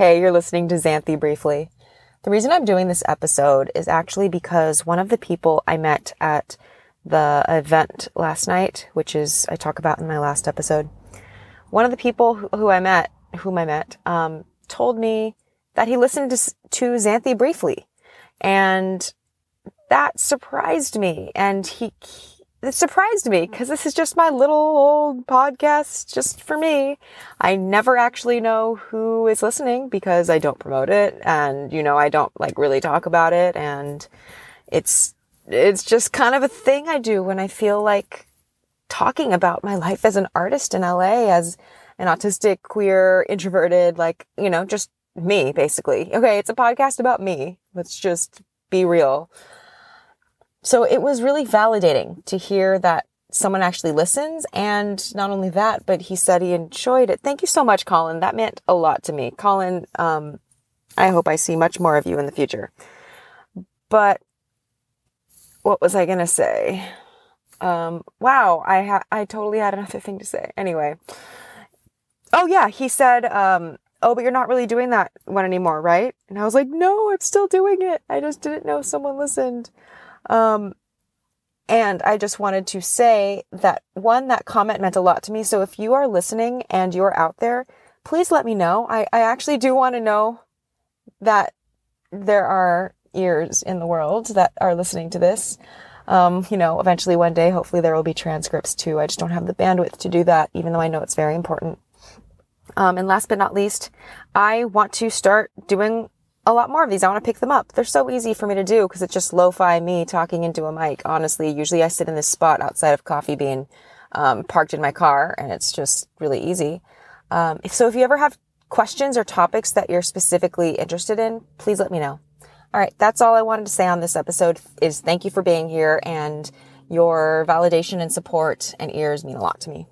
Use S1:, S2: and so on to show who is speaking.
S1: Hey, you're listening to Xanthi briefly. The reason I'm doing this episode is actually because one of the people I met at the event last night, which is I talk about in my last episode, one of the people who, I met, whom I met, um, told me that he listened to, to Xanthi briefly, and that surprised me. And he, he it surprised me mm-hmm. because this is just my little old podcast just for me. I never actually know who is listening because I don't promote it and, you know, I don't like really talk about it. And it's, it's just kind of a thing I do when I feel like talking about my life as an artist in LA, as an autistic, queer, introverted, like, you know, just me basically. Okay. It's a podcast about me. Let's just be real. So it was really validating to hear that someone actually listens. And not only that, but he said he enjoyed it. Thank you so much, Colin. That meant a lot to me. Colin, um, I hope I see much more of you in the future. But what was I going to say? Um, wow, I ha- I totally had another thing to say. Anyway. Oh yeah, he said, um, oh, but you're not really doing that one anymore, right? And I was like, no, I'm still doing it. I just didn't know someone listened. Um, and I just wanted to say that one, that comment meant a lot to me. So if you are listening and you're out there, please let me know. I, I actually do want to know that there are ears in the world that are listening to this. Um, you know, eventually one day, hopefully there will be transcripts too. I just don't have the bandwidth to do that, even though I know it's very important. Um, and last but not least, I want to start doing a lot more of these. I want to pick them up. They're so easy for me to do because it's just lo-fi me talking into a mic. Honestly, usually I sit in this spot outside of Coffee Bean, um, parked in my car and it's just really easy. Um, if, so if you ever have questions or topics that you're specifically interested in, please let me know. All right. That's all I wanted to say on this episode is thank you for being here and your validation and support and ears mean a lot to me.